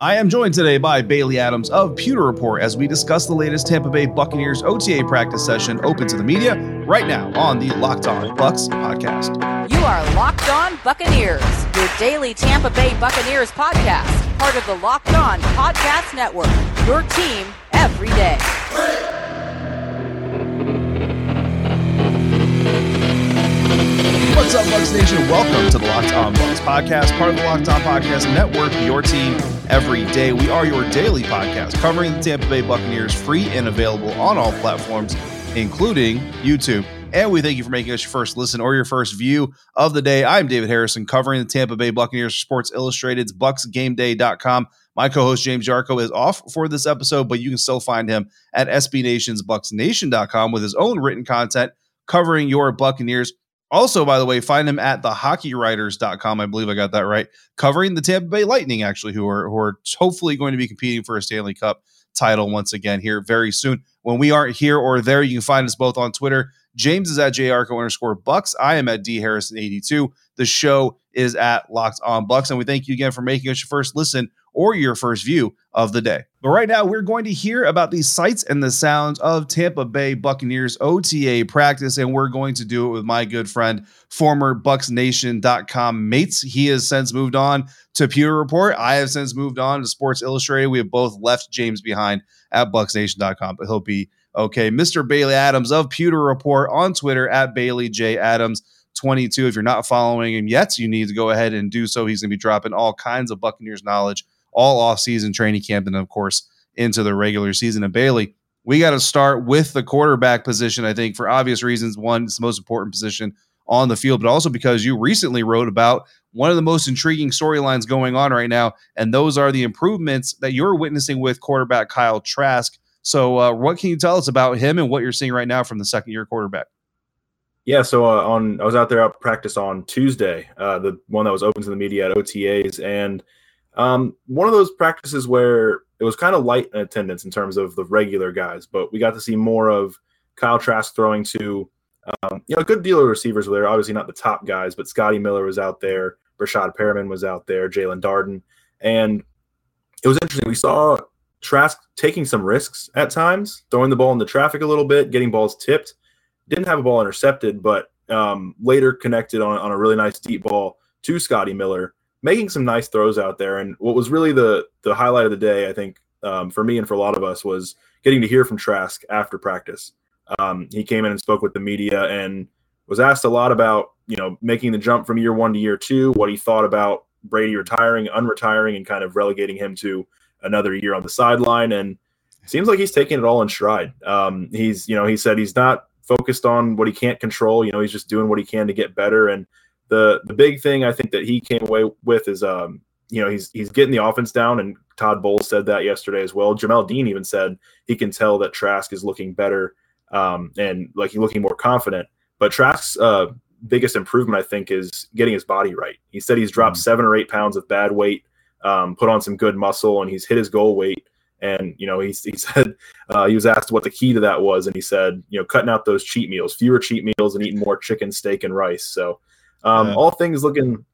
I am joined today by Bailey Adams of Pewter Report as we discuss the latest Tampa Bay Buccaneers OTA practice session open to the media right now on the Locked On Bucs podcast. You are Locked On Buccaneers, your daily Tampa Bay Buccaneers podcast, part of the Locked On Podcast Network. Your team every day. What's up, Bucs Nation? Welcome to the Locked On Bucs podcast, part of the Locked On Podcast Network, your team every day. We are your daily podcast covering the Tampa Bay Buccaneers, free and available on all platforms, including YouTube. And we thank you for making us your first listen or your first view of the day. I'm David Harrison, covering the Tampa Bay Buccaneers Sports Illustrated's BucsGameDay.com. My co-host James Yarcho is off for this episode, but you can still find him at SB Nation's BucsNation.com with his own written content covering your Buccaneers. Also, by the way, find him at thehockeywriters.com. I believe I got that right. Covering the Tampa Bay Lightning, actually, who are who are hopefully going to be competing for a Stanley Cup title once again here very soon. When we aren't here or there, you can find us both on Twitter. James is at jyarcho underscore bucs. I am at d harrison 82. The show is at locked on bucs. And we thank you again for making us your first listen or your first view of the day. But right now, we're going to hear about the sights and the sounds of Tampa Bay Buccaneers OTA practice, and we're going to do it with my good friend, former BucsNation.com mates. He has since moved on to Pewter Report. I have since moved on to Sports Illustrated. We have both left James behind at BucsNation.com, but he'll be okay. Mr. Bailey Adams of Pewter Report on Twitter at Bailey J Adams. 22. If you're not following him yet, you need to go ahead and do so. He's going to be dropping all kinds of Buccaneers knowledge all off-season training camp, and of course into the regular season. And Bailey, we got to start with the quarterback position. I think for obvious reasons. One, it's the most important position on the field, but also because you recently wrote about one of the most intriguing storylines going on right now, and those are the improvements that you're witnessing with quarterback Kyle Trask. So, uh, what can you tell us about him and what you're seeing right now from the second-year quarterback? Yeah, so uh, on I was out there at practice on Tuesday, uh, the one that was open to the media at OTAs, and um, one of those practices where it was kind of light in attendance in terms of the regular guys, but we got to see more of Kyle Trask throwing to, um, you know, a good deal of receivers were there. Obviously, not the top guys, but Scotty Miller was out there, Breshad Perriman was out there, Jaelon Darden, and it was interesting. We saw Trask taking some risks at times, throwing the ball into traffic a little bit, getting balls tipped. Didn't have a ball intercepted, but um, later connected on, on a really nice deep ball to Scotty Miller making some nice throws out there. And what was really the the highlight of the day, I think, um, for me and for a lot of us, was getting to hear from Trask after practice. Um, he came in and spoke with the media and was asked a lot about you know making the jump from year one to year two, what he thought about Brady retiring, unretiring, and kind of relegating him to another year on the sideline. And seems like he's taking it all in stride. Um, he's you know he said he's not focused on what he can't control. You know he's just doing what he can to get better and the the big thing I think that he came away with is um, you know he's he's getting the offense down, and Todd Bowles said that yesterday as well. Jamel Dean even said he can tell that Trask is looking better um, and like he's looking more confident. But Trask's uh, biggest improvement, I think, is getting his body right. He said he's dropped mm-hmm. seven or eight pounds of bad weight, um, put on some good muscle, and he's hit his goal weight. And you know, he, he said uh, he was asked what the key to that was, and he said, you know, cutting out those cheat meals, fewer cheat meals, and eating more chicken, steak, and rice. So um, yeah. All things looking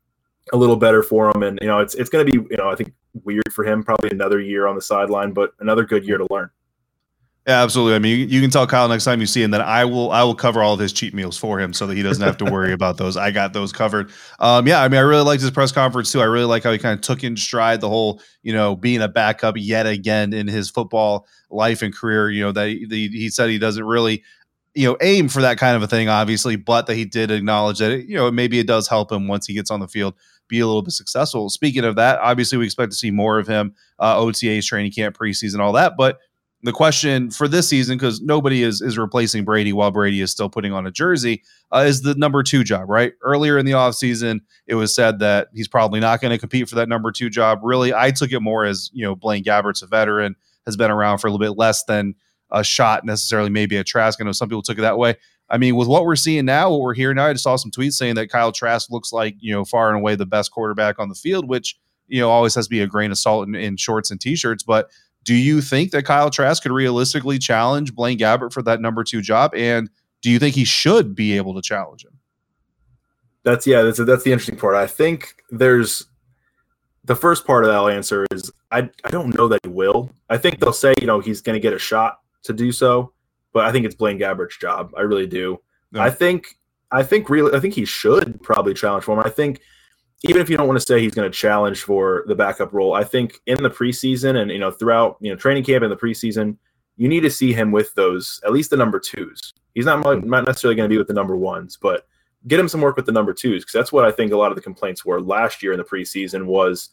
a little better for him, and you know it's it's going to be you know I think weird for him probably another year on the sideline, but another good year to learn. Yeah, absolutely. I mean, you, you, can tell Kyle next time you see him that I will I will cover all of his cheat meals for him so that he doesn't have to worry about those. I got those covered. Um, yeah, I mean, I really liked his press conference too. I really like how he kind of took in stride the whole, you know, being a backup yet again in his football life and career. You know, that he, he said he doesn't really you know, aim for that kind of a thing, obviously, but that he did acknowledge that, it, you know, maybe it does help him once he gets on the field be a little bit successful. Speaking of that, obviously, we expect to see more of him, uh, OTAs, training camp, preseason, all that. But the question for this season, because nobody is is replacing Brady while Brady is still putting on a jersey, uh, is the number two job, right? Earlier in the offseason, it was said that he's probably not going to compete for that number two job. Really, I took it more as, you know, Blaine Gabbert's a veteran, has been around for a little bit less than a shot necessarily, maybe a Trask. I know some people took it that way. I mean, with what we're seeing now, what we're hearing now, I just saw some tweets saying that Kyle Trask looks like, you know, far and away the best quarterback on the field, which, you know, always has to be a grain of salt in, in shorts and t shirts. But do you think that Kyle Trask could realistically challenge Blaine Gabbert for that number two job? And do you think he should be able to challenge him? That's, yeah, that's, that's the interesting part. I think there's, the first part of that answer is I I don't know that he will. I think they'll say you know he's going to get a shot to do so, but I think it's Blaine Gabbert's job. I really do. Yeah. I think I think really I think he should probably challenge for him. I think even if you don't want to say he's going to challenge for the backup role, I think in the preseason and you know throughout you know training camp and the preseason, you need to see him with those at least the number twos. He's not not necessarily going to be with the number ones, but get him some work with the number twos because that's what I think a lot of the complaints were last year in the preseason was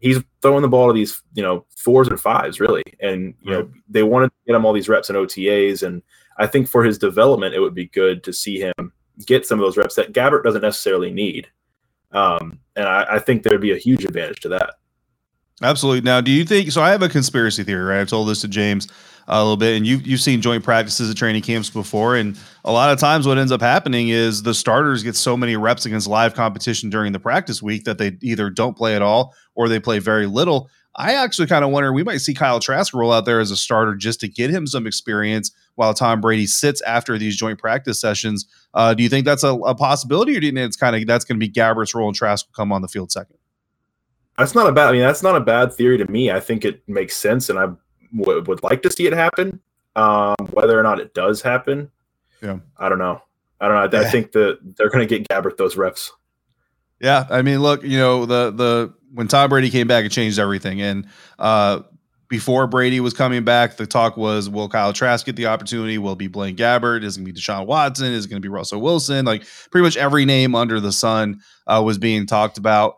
he's throwing the ball to these you know fours and fives really, and you right. know they wanted to get him all these reps in OTAs, and I think for his development it would be good to see him get some of those reps that Gabbert doesn't necessarily need, um, and I, I think there'd be a huge advantage to that. Absolutely. Now, do you think so? I have a conspiracy theory, right? I told this to James a little bit, and you've you've seen joint practices at training camps before, and a lot of times what ends up happening is the starters get so many reps against live competition during the practice week that they either don't play at all or they play very little. I actually kind of wonder we might see Kyle Trask roll out there as a starter just to get him some experience while Tom Brady sits after these joint practice sessions. Uh, do you think that's a, a, possibility, or do you think it's kind of that's going to be Gabbert's role and Trask will come on the field second? That's not a bad. I mean, that's not a bad theory to me. I think it makes sense, and I w- would like to see it happen. Um, whether or not it does happen, yeah, I don't know. I don't know. I, yeah. I think that they're going to get Gabbert those reps. Yeah, I mean, look, you know, the the when Tom Brady came back, it changed everything. And uh, before Brady was coming back, the talk was, will Kyle Trask get the opportunity? Will be Blaine Gabbert? Is it going to be Deshaun Watson? Is it going to be Russell Wilson? Like pretty much every name under the sun uh, was being talked about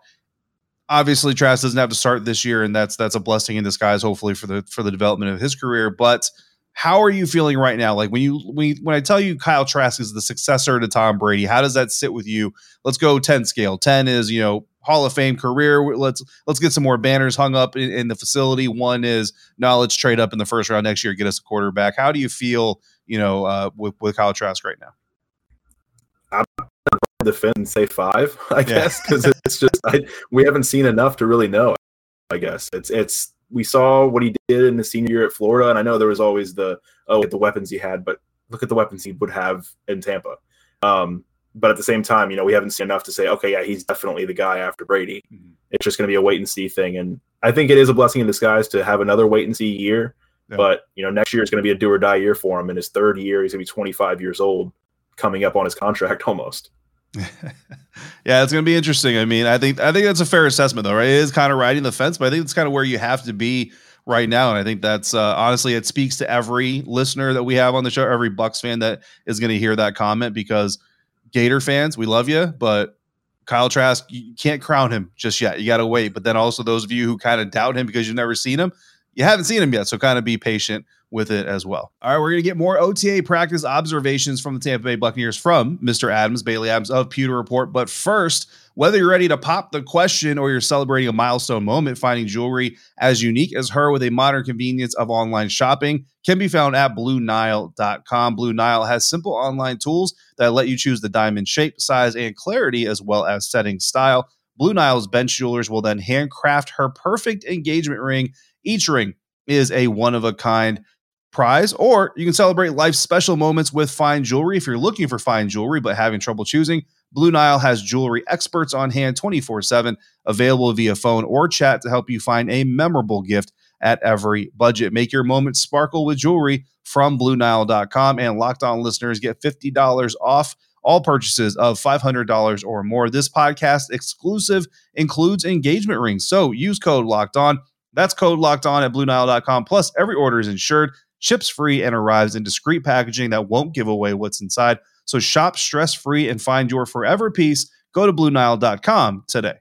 obviously Trask doesn't have to start this year, and that's that's a blessing in disguise, hopefully for the for the development of his career. But how are you feeling right now? Like when you when you, when I tell you Kyle Trask is the successor to Tom Brady, how does that sit with you? Let's go ten scale. Ten is you know Hall of Fame career. Let's let's get some more banners hung up in, in the facility. One is now let's trade up in the first round next year, get us a quarterback. How do you feel? You know, uh, with with Kyle Trask right now? Defend and say five, I guess, because it's just I, we haven't seen enough to really know. I guess it's it's we saw what he did in the senior year at Florida, and I know there was always the oh the weapons he had, but look at the weapons he would have in Tampa. Um, but at the same time, you know, we haven't seen enough to say, okay, yeah, he's definitely the guy after Brady. Mm-hmm. It's just going to be a wait and see thing, and I think it is a blessing in disguise to have another wait and see year. Yeah. But you know, next year is going to be a do or die year for him. In his third year, he's going to be 25 years old, coming up on his contract almost. yeah, it's going to be interesting. I mean, I think I think that's a fair assessment, though, right? It is kind of riding the fence, but I think it's kind of where you have to be right now, and I think that's uh, honestly it speaks to every listener that we have on the show, every Bucs fan that is going to hear that comment because Gator fans, we love you, but Kyle Trask, you can't crown him just yet. You got to wait. But then also those of you who kind of doubt him because you've never seen him, you haven't seen him yet, so kind of be patient with it as well. All right, we're going to get more OTA practice observations from the Tampa Bay Buccaneers from Mr. Adams, Bailey Adams of Pewter Report. But first, whether you're ready to pop the question or you're celebrating a milestone moment, finding jewelry as unique as her with a modern convenience of online shopping can be found at BlueNile.com. Blue Nile has simple online tools that let you choose the diamond shape, size, and clarity, as well as setting style. Blue Nile's bench jewelers will then handcraft her perfect engagement ring. Each ring is a one of a kind prize, or you can celebrate life's special moments with fine jewelry. If you're looking for fine jewelry but having trouble choosing, Blue Nile has jewelry experts on hand 24 7, available via phone or chat to help you find a memorable gift at every budget. Make your moment sparkle with jewelry from BlueNile.com. And locked on listeners get $50 off all purchases of $500 or more. This podcast exclusive includes engagement rings. So use code locked on. That's code locked on at BlueNile.com. Plus, every order is insured ships free, and arrives in discreet packaging that won't give away what's inside. So shop stress free and find your forever peace. Go to BlueNile.com today.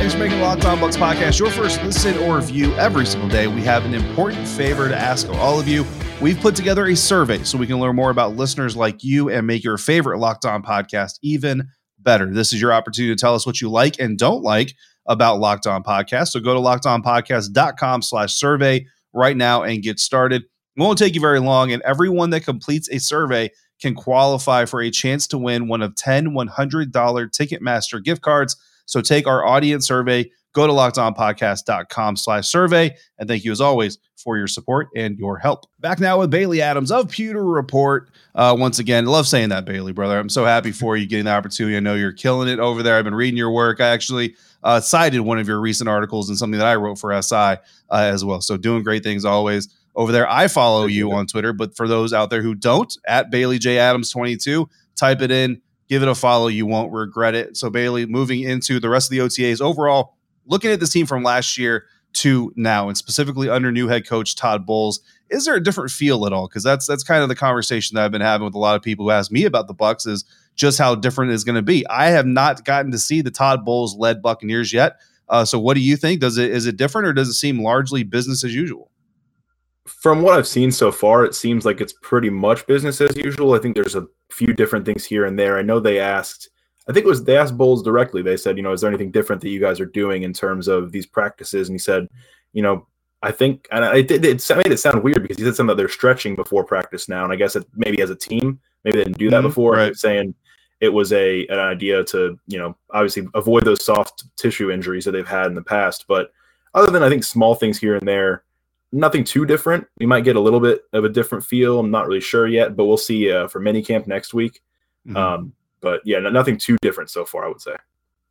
Thanks for making Locked On Bucs podcast your first listen or view every single day. We have an important favor to ask of all of you. We've put together a survey so we can learn more about listeners like you and make your favorite Locked On podcast even better. This is your opportunity to tell us what you like and don't like about Locked On Podcast. So go to lockedonpodcast.com slash survey right now and get started. It won't take you very long, and everyone that completes a survey can qualify for a chance to win one of 10 $100 Ticketmaster gift cards. So take our audience survey, go to lockedonpodcast.com slash survey. And thank you as always for your support and your help. Back now with Bailey Adams of Pewter Report. Uh, once again, love saying that, Bailey, brother. I'm so happy for you getting the opportunity. I know you're killing it over there. I've been reading your work. I actually uh, cited one of your recent articles and something that I wrote for SI uh, as well. So doing great things always over there. I follow you on Twitter, but for those out there who don't, at Bailey J Adams 22, type it in, give it a follow. You won't regret it. So Bailey, moving into the rest of the OTAs overall, looking at this team from last year to now, and specifically under new head coach Todd Bowles, is there a different feel at all? Because that's that's kind of the conversation that I've been having with a lot of people who ask me about the Bucs is just how different it's going to be. I have not gotten to see the Todd Bowles led Buccaneers yet. Uh, so what do you think? Does it is it different or does it seem largely business as usual? From what I've seen so far, it seems like it's pretty much business as usual. I think there's a few different things here and there. I know they asked I think it was they asked Bowles directly. They said, you know, is there anything different that you guys are doing in terms of these practices? And he said, you know, I think, and it did, it made it sound weird because he said something that they're stretching before practice now. And I guess it, maybe as a team, maybe they didn't do that mm-hmm, before. Right. Saying it was a an idea to, you know, obviously avoid those soft tissue injuries that they've had in the past. But other than I think small things here and there, nothing too different. We might get a little bit of a different feel. I'm not really sure yet, but we'll see uh, for mini camp next week. Mm-hmm. Um, but yeah, nothing too different so far, I would say.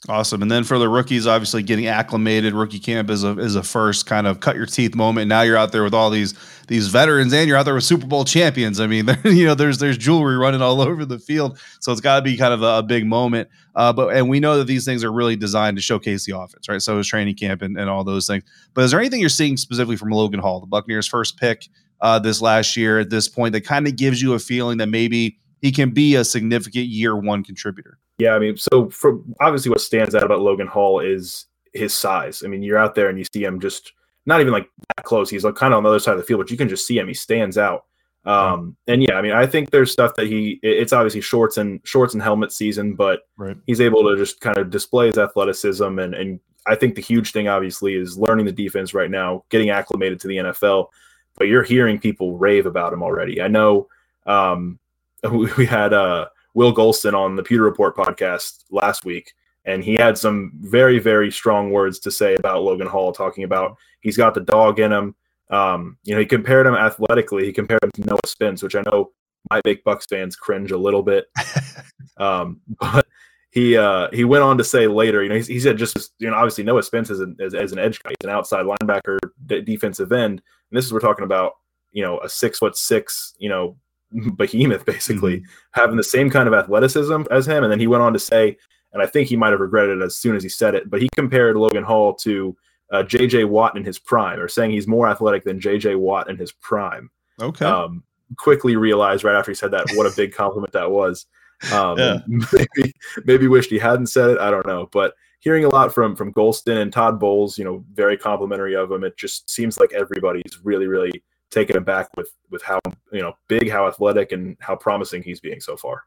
Awesome. And then for the rookies, obviously getting acclimated, rookie camp is a is a first kind of cut your teeth moment. Now you're out there with all these these veterans, and you're out there with Super Bowl champions. I mean, you know, there's there's jewelry running all over the field, so it's got to be kind of a, a, big moment. Uh, but and we know that these things are really designed to showcase the offense, right? So is training camp and, and all those things. But is there anything you're seeing specifically from Logan Hall, the Buccaneers' first pick uh, this last year at this point, that kind of gives you a feeling that maybe he can be a significant year one contributor. Yeah, I mean, so for obviously what stands out about Logan Hall is his size. I mean, you're out there and you see him just not even like that close. He's like kind of on the other side of the field, but you can just see him. He stands out. Um, and yeah, I mean, I think there's stuff that he it's obviously shorts and shorts and helmet season, but right. he's able to just kind of display his athleticism and and I think the huge thing obviously is learning the defense right now, getting acclimated to the NFL. But you're hearing people rave about him already. I know um, we had uh, Will Gholston on the Pewter Report podcast last week, and he had some very, very strong words to say about Logan Hall, talking about he's got the dog in him. Um, you know, he compared him athletically. He compared him to Noah Spence, which I know might make Bucs fans cringe a little bit. um, but he uh, he went on to say later, you know, he, he said just you know, obviously Noah Spence is an, as, as an edge guy, he's an outside linebacker, d- defensive end, and this is we're talking about, you know, a six foot six, you know, behemoth basically mm-hmm. having the same kind of athleticism as him and then he went on to say and i think he might have regretted it as soon as he said it but he compared logan hall to uh, jj watt in his prime or saying he's more athletic than jj watt in his prime okay um, quickly realized right after he said that what a big compliment that was um, yeah. maybe maybe wished he hadn't said it i don't know but hearing a lot from from Gholston and Todd Bowles, you know, very complimentary of him. It just seems like everybody's really, really taken aback with with how you know big, how athletic, and how promising he's being so far.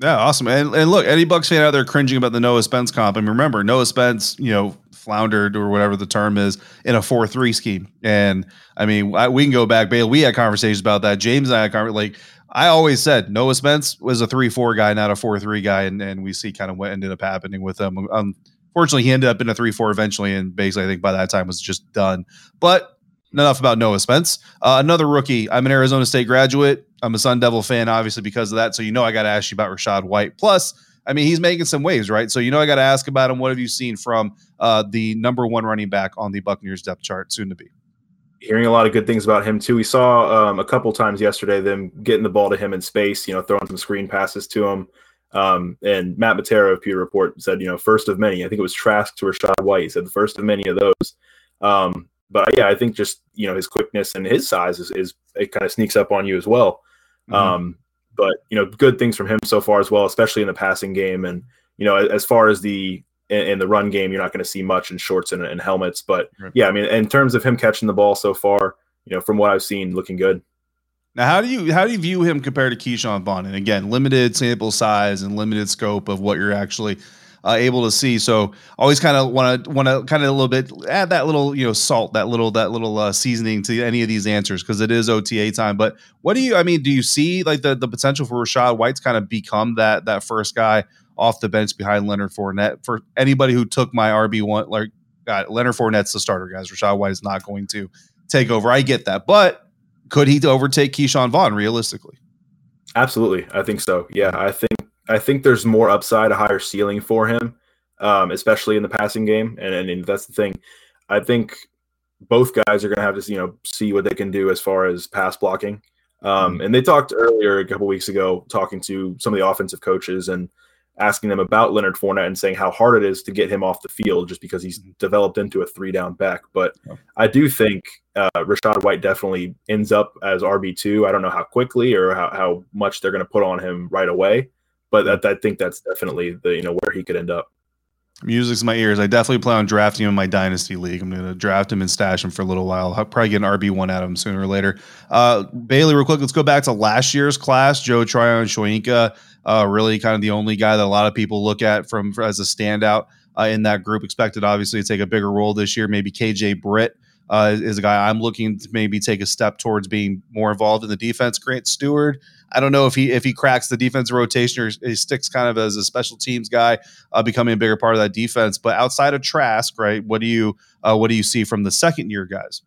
Yeah, awesome. And, and look, any Bucs fan out there cringing about the Noah Spence comp, I and remember, Noah Spence, you know, floundered or whatever the term is in a four-three scheme. And I mean, I, we can go back. Bail, we had conversations about that. James and I had like I always said Noah Spence was a three-four guy, not a four-three guy, and and we see kind of what ended up happening with him. Um, unfortunately, he ended up in a three-four eventually, and basically, I think by that time was just done. But enough about Noah Spence. Uh, another rookie. I'm an Arizona State graduate. I'm a Sun Devil fan, obviously, because of that. So, you know, I got to ask you about Rachaad White. Plus, I mean, he's making some waves, right? So, you know, I got to ask about him. What have you seen from uh, the number one running back on the Buccaneers depth chart, soon to be? Hearing a lot of good things about him, too. We saw um, a couple times yesterday them getting the ball to him in space, you know, throwing some screen passes to him. Um, and Matt Matera of Pewter Report said, you know, first of many. I think it was Trask to Rachaad White. He said the first of many of those. Um, but yeah, I think just you know his quickness and his size is, is it kind of sneaks up on you as well. Mm-hmm. Um, but you know, good things from him so far as well, especially in the passing game. And you know, as far as the in, in the run game, you're not going to see much in shorts and, and helmets. But right. yeah, I mean, in terms of him catching the ball so far, you know, from what I've seen, looking good. Now, how do you how do you view him compared to Ke'Shawn Vaughn? And again, limited sample size and limited scope of what you're actually uh, able to see. So always kind of want to want to kind of a little bit add that little you know salt, that little that little uh, seasoning to any of these answers because it is OTA time. But what do you? I mean, do you see like the the potential for Rachaad White's kind of become that that first guy off the bench behind Leonard Fournette for anybody who took my RB one like got Leonard Fournette's the starter, guys. Rachaad White is not going to take over. I get that, but could he overtake Ke'Shawn Vaughn realistically? Absolutely, I think so. Yeah, I think I think there's more upside, a higher ceiling for him, um, especially in the passing game, and, and, and that's the thing. I think both guys are going to have to you know see what they can do as far as pass blocking. Um, and they talked earlier a couple weeks ago, talking to some of the offensive coaches and asking them about Leonard Fournette and saying how hard it is to get him off the field just because he's developed into a three down back. But I do think uh, Rachaad White definitely ends up as RB two. I don't know how quickly or how, how much they're going to put on him right away, but that, I think that's definitely the you know where he could end up. Music's my ears. I definitely plan on drafting him in my dynasty league. I'm going to draft him and stash him for a little while. I'll probably get an RB one out of him sooner or later. Uh, Bailey, real quick, let's go back to last year's class. Joe Tryon-Shoyinka, uh, really kind of the only guy that a lot of people look at from as a standout uh, in that group. Expected, obviously, to take a bigger role this year. Maybe KJ Britt uh, is a guy I'm looking to maybe take a step towards being more involved in the defense. Grant Stuard, I don't know if he if he cracks the defensive rotation or he sticks kind of as a special teams guy, uh, becoming a bigger part of that defense. But outside of Trask, right? What do you uh, what do you see from the second year guys?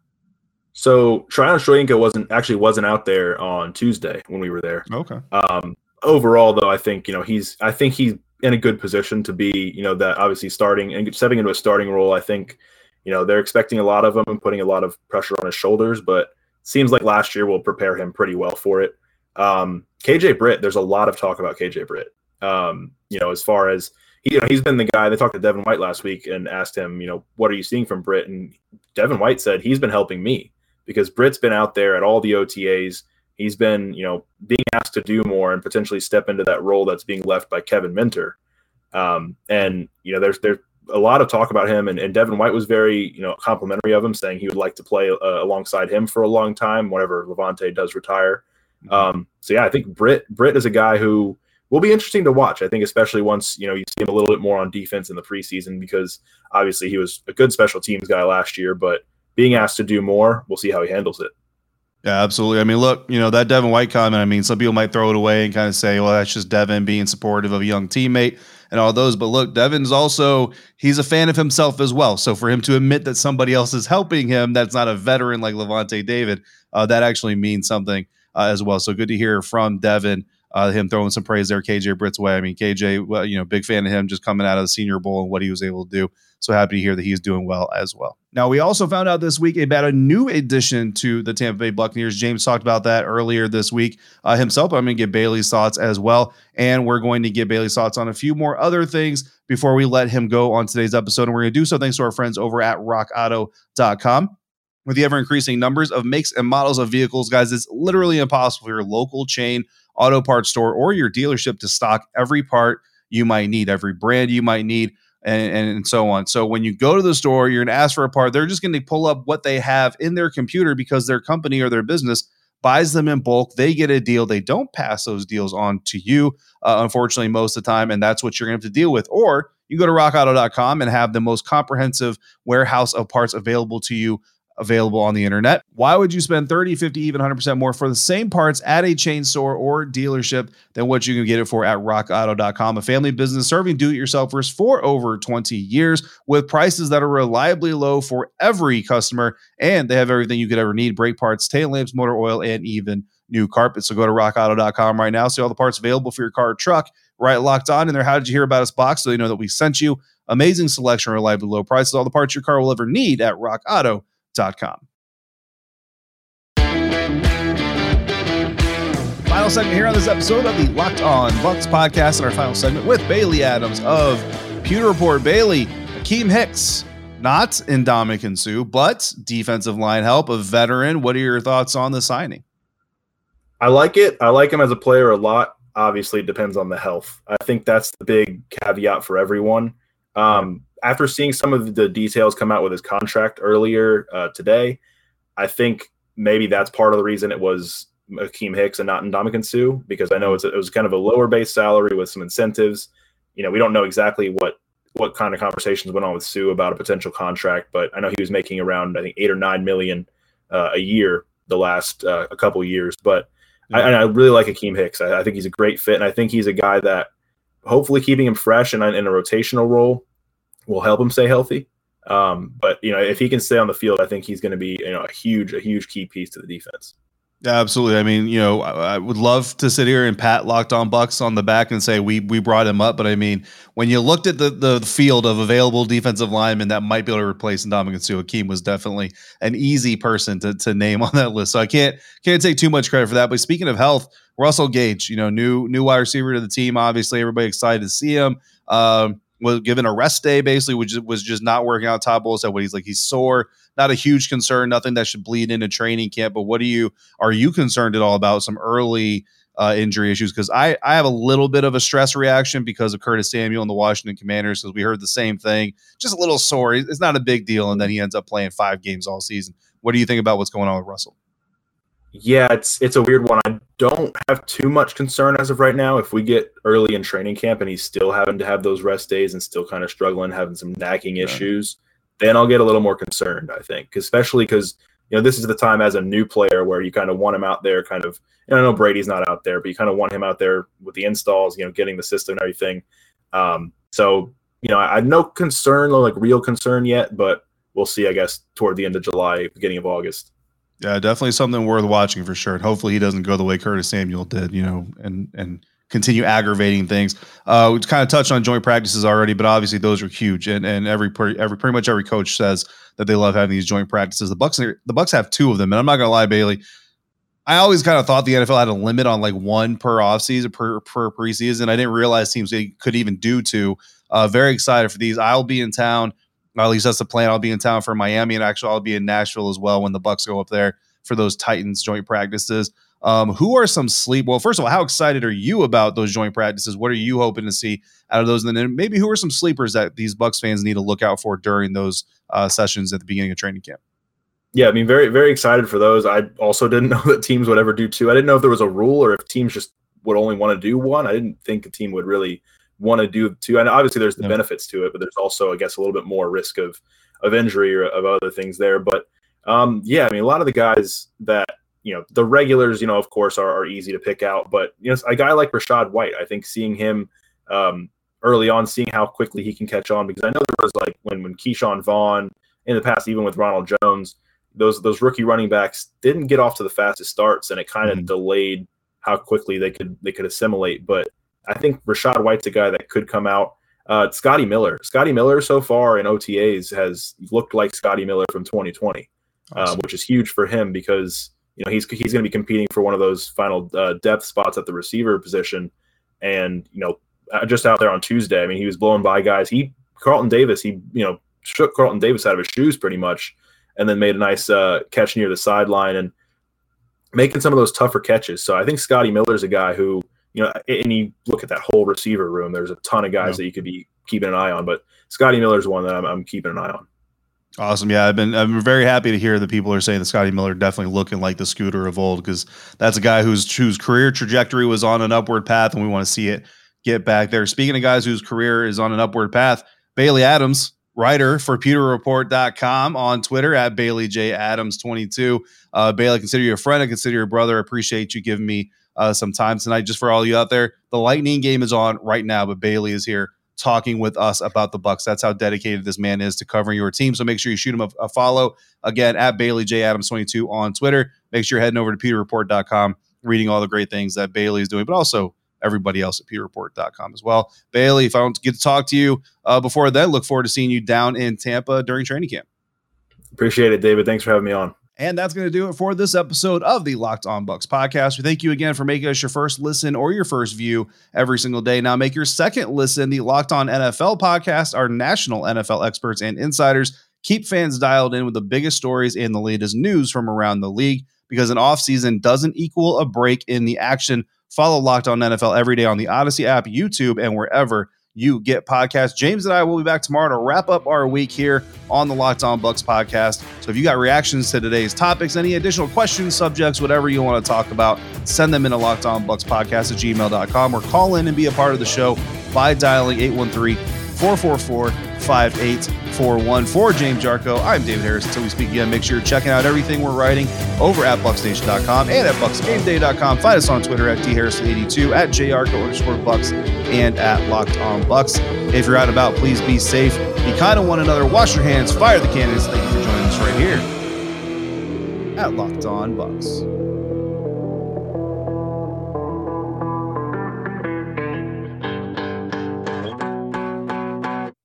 So Tryon-Shoyinka wasn't actually wasn't out there on Tuesday when we were there. Okay. Um, overall, though, I think you know he's I think he's in a good position to be you know that obviously starting and stepping into a starting role. I think you know they're expecting a lot of him and putting a lot of pressure on his shoulders, but seems like last year will prepare him pretty well for it. Um, KJ Britt, there's a lot of talk about KJ Britt. Um, you know, as far as you know, he's been the guy. They talked to Devin White last week and asked him, you know, what are you seeing from Britt? And Devin White said he's been helping me because Britt's been out there at all the OTAs. He's been, you know, being asked to do more and potentially step into that role that's being left by Kevin Minter. Um, and you know, there's there's a lot of talk about him, and, and Devin White was very, you know, complimentary of him, saying he would like to play uh, alongside him for a long time, whenever Lavonte does retire. Mm-hmm. Um, so yeah, I think Britt Britt is a guy who will be interesting to watch. I think especially once you know you see him a little bit more on defense in the preseason because obviously he was a good special teams guy last year, but being asked to do more, we'll see how he handles it. Yeah, absolutely. I mean, look, you know, that Devin White comment, I mean, some people might throw it away and kind of say, well, that's just Devin being supportive of a young teammate and all those. But look, Devin's also, he's a fan of himself as well. So for him to admit that somebody else is helping him, that's not a veteran like Lavonte David, uh, that actually means something uh, as well. So good to hear from Devin. Uh, him throwing some praise there, KJ Britt's way. I mean, KJ, well, you know, big fan of him just coming out of the Senior Bowl and what he was able to do. So happy to hear that he's doing well as well. Now, we also found out this week about a new addition to the Tampa Bay Buccaneers. James talked about that earlier this week uh, himself. I'm going to get Bailey's thoughts as well. And we're going to get Bailey's thoughts on a few more other things before we let him go on today's episode. And we're going to do so thanks to our friends over at rockauto.com with the ever increasing numbers of makes and models of vehicles, guys, it's literally impossible for your local chain auto parts store or your dealership to stock every part you might need, every brand you might need. And, and, so on. So when you go to the store, you're going to ask for a part. They're just going to pull up what they have in their computer because their company or their business buys them in bulk. They get a deal. They don't pass those deals on to you, uh, unfortunately, most of the time. And that's what you're going to have to deal with. Or you go to rockauto.com and have the most comprehensive warehouse of parts available to you available on the internet. Why would you spend 30, 50, even 100% more for the same parts at a chain store or dealership than what you can get it for at rockauto.com? A family business serving do it yourselfers for over 20 years with prices that are reliably low for every customer. And they have everything you could ever need brake parts, tail lamps, motor oil, and even new carpets. So go to rockauto.com right now. See all the parts available for your car or truck right locked on in there. How did you hear about us box? So they know that we sent you. Amazing selection, reliably low prices, all the parts your car will ever need at rockauto.com com. Final segment here on this episode of the Locked On Bucs podcast, and our final segment with Bailey Adams of Pewter Report. Bailey, Akiem Hicks, not in Ndamukong Suh, but defensive line help, a veteran. What are your thoughts on the signing? I like it. I like him as a player a lot. Obviously, it depends on the health. I think that's the big caveat for everyone. Um, after seeing some of the details come out with his contract earlier uh, today, I think maybe that's part of the reason it was Akiem Hicks and not Ndamukong Suh because I know it's a, it was kind of a lower base salary with some incentives. You know, we don't know exactly what what kind of conversations went on with Suh about a potential contract, but I know he was making around I think eight or nine million uh, a year the last uh, a couple years. But yeah. I, I, really like Akiem Hicks. I, I, think he's a great fit, and I think he's a guy that hopefully keeping him fresh and in a rotational role will help him stay healthy. Um, but you know, if he can stay on the field, I think he's going to be you know a huge a huge key piece to the defense. Absolutely. I mean, you know, I, I, would love to sit here and pat locked on Bucs on the back and say we we brought him up, but I mean, when you looked at the the field of available defensive linemen that might be able to replace Ndamukong Suh, Akiem was definitely an easy person to, to name on that list. So I can't can't take too much credit for that. But speaking of health, Russell Gage, you know, new new wide receiver to the team. Obviously, everybody excited to see him. Um, was given a rest day basically, which was just not working out. Todd Bowles said what he's like he's sore, not a huge concern, nothing that should bleed into training camp. But what are you are you concerned at all about some early uh, injury issues? Because I I have a little bit of a stress reaction because of Curtis Samuel and the Washington Commanders because we heard the same thing, just a little sore. It's not a big deal, and then he ends up playing five games all season. What do you think about what's going on with Russell? Yeah, it's it's a weird one. I don't have too much concern as of right now. If we get early in training camp and he's still having to have those rest days and still kind of struggling, having some nagging issues, then I'll get a little more concerned. I think, especially because you know this is the time as a new player where you kind of want him out there, kind of. And I know Brady's not out there, but you kind of want him out there with the installs, you know, getting the system and everything. Um, so you know, I, I no concern, like real concern yet, but we'll see. I guess toward the end of July, beginning of August. Yeah, definitely something worth watching for sure. And hopefully he doesn't go the way Curtis Samuel did, you know, and and continue aggravating things. Uh, we kind of touched on joint practices already, but obviously those are huge. And and every every pretty much every coach says that they love having these joint practices. The Bucs the Bucs have two of them, and I'm not gonna lie, Bailey. I always kind of thought the NFL had a limit on like one per offseason, per per preseason. I didn't realize teams could even do two. Uh, very excited for these. I'll be in town at least that's the plan. I'll be in town for Miami, and actually, I'll be in Nashville as well when the Bucs go up there for those Titans joint practices. Um, who are some sleep? Well, first of all, how excited are you about those joint practices? What are you hoping to see out of those? And then maybe who are some sleepers that these Bucs fans need to look out for during those uh, sessions at the beginning of training camp? Yeah, I mean, very very excited for those. I also didn't know that teams would ever do two. I didn't know if there was a rule or if teams just would only want to do one. I didn't think a team would really want to do two. And obviously, there's the yep. benefits to it, but there's also, I guess, a little bit more risk of of injury or of other things there. But um, yeah, I mean, a lot of the guys that you know, the regulars, you know, of course, are, are easy to pick out. But you know, a guy like Rachaad White, I think seeing him um, early on, seeing how quickly he can catch on, because I know there was like when when Ke'Shawn Vaughn in the past, even with Ronald Jones, those those rookie running backs didn't get off to the fastest starts, and it kind of mm-hmm. delayed how quickly they could they could assimilate. But I think Rachaad White's a guy that could come out. Uh, Scotty Miller, Scotty Miller, so far in OTAs has looked like Scotty Miller from 2020, uh, awesome. uh, which is huge for him because you know he's he's going to be competing for one of those final uh, depth spots at the receiver position, and you know uh, just out there on Tuesday, I mean he was blowing by guys. He Carlton Davis, he you know shook Carlton Davis out of his shoes pretty much, and then made a nice uh, catch near the sideline and making some of those tougher catches. So I think Scotty Miller is a guy who you know, and you look at that whole receiver room, there's a ton of guys yeah. that you could be keeping an eye on, but Scotty Miller's one that I'm, I'm, keeping an eye on. Awesome. Yeah, I've been I'm very happy to hear that people are saying that Scotty Miller definitely looking like the scooter of old because that's a guy whose whose career trajectory was on an upward path, and we want to see it get back there. Speaking of guys whose career is on an upward path, Bailey Adams, writer for pewterreport.com on Twitter at Bailey J Adams 22. Uh, Bailey, consider you a friend. I consider you a brother. Appreciate you giving me uh, some time tonight. Just for all you out there, the Lightning game is on right now, but Bailey is here talking with us about the Bucs. That's how dedicated this man is to covering your team. So make sure you shoot him a, a follow again at Bailey J Adams 22 on Twitter. Make sure you're heading over to pewterreport.com, reading all the great things that Bailey is doing, but also everybody else at pewterreport.com as well. Bailey, if I don't get to talk to you uh, before then, look forward to seeing you down in Tampa during training camp. Appreciate it, David. Thanks for having me on. And that's going to do it for this episode of the Locked On Bucs podcast. We thank you again for making us your first listen or your first view every single day. Now, make your second listen the Locked On NFL podcast. Our national NFL experts and insiders keep fans dialed in with the biggest stories and the latest news from around the league because an offseason doesn't equal a break in the action. Follow Locked On NFL every day on the Odyssey app, YouTube, and wherever you get podcasts. James and I will be back tomorrow to wrap up our week here on the Locked On Bucs podcast. So if you got reactions to today's topics, any additional questions, subjects, whatever you want to talk about, send them in a Locked On Bucs podcast at gmail.com or call in and be a part of the show by dialing 813 444 58 841 for James Yarcho. I'm David Harris. Until we speak again, make sure you're checking out everything we're writing over at BucsNation.com and at BucsGameDay.com. Find us on Twitter at DHarrison82, at JYarcho underscore Bucs, and at Locked On Bucs. If you're out about, please be safe. Be kind to one another. Wash your hands. Fire the cannons. Thank you for joining us right here at Locked On Bucs.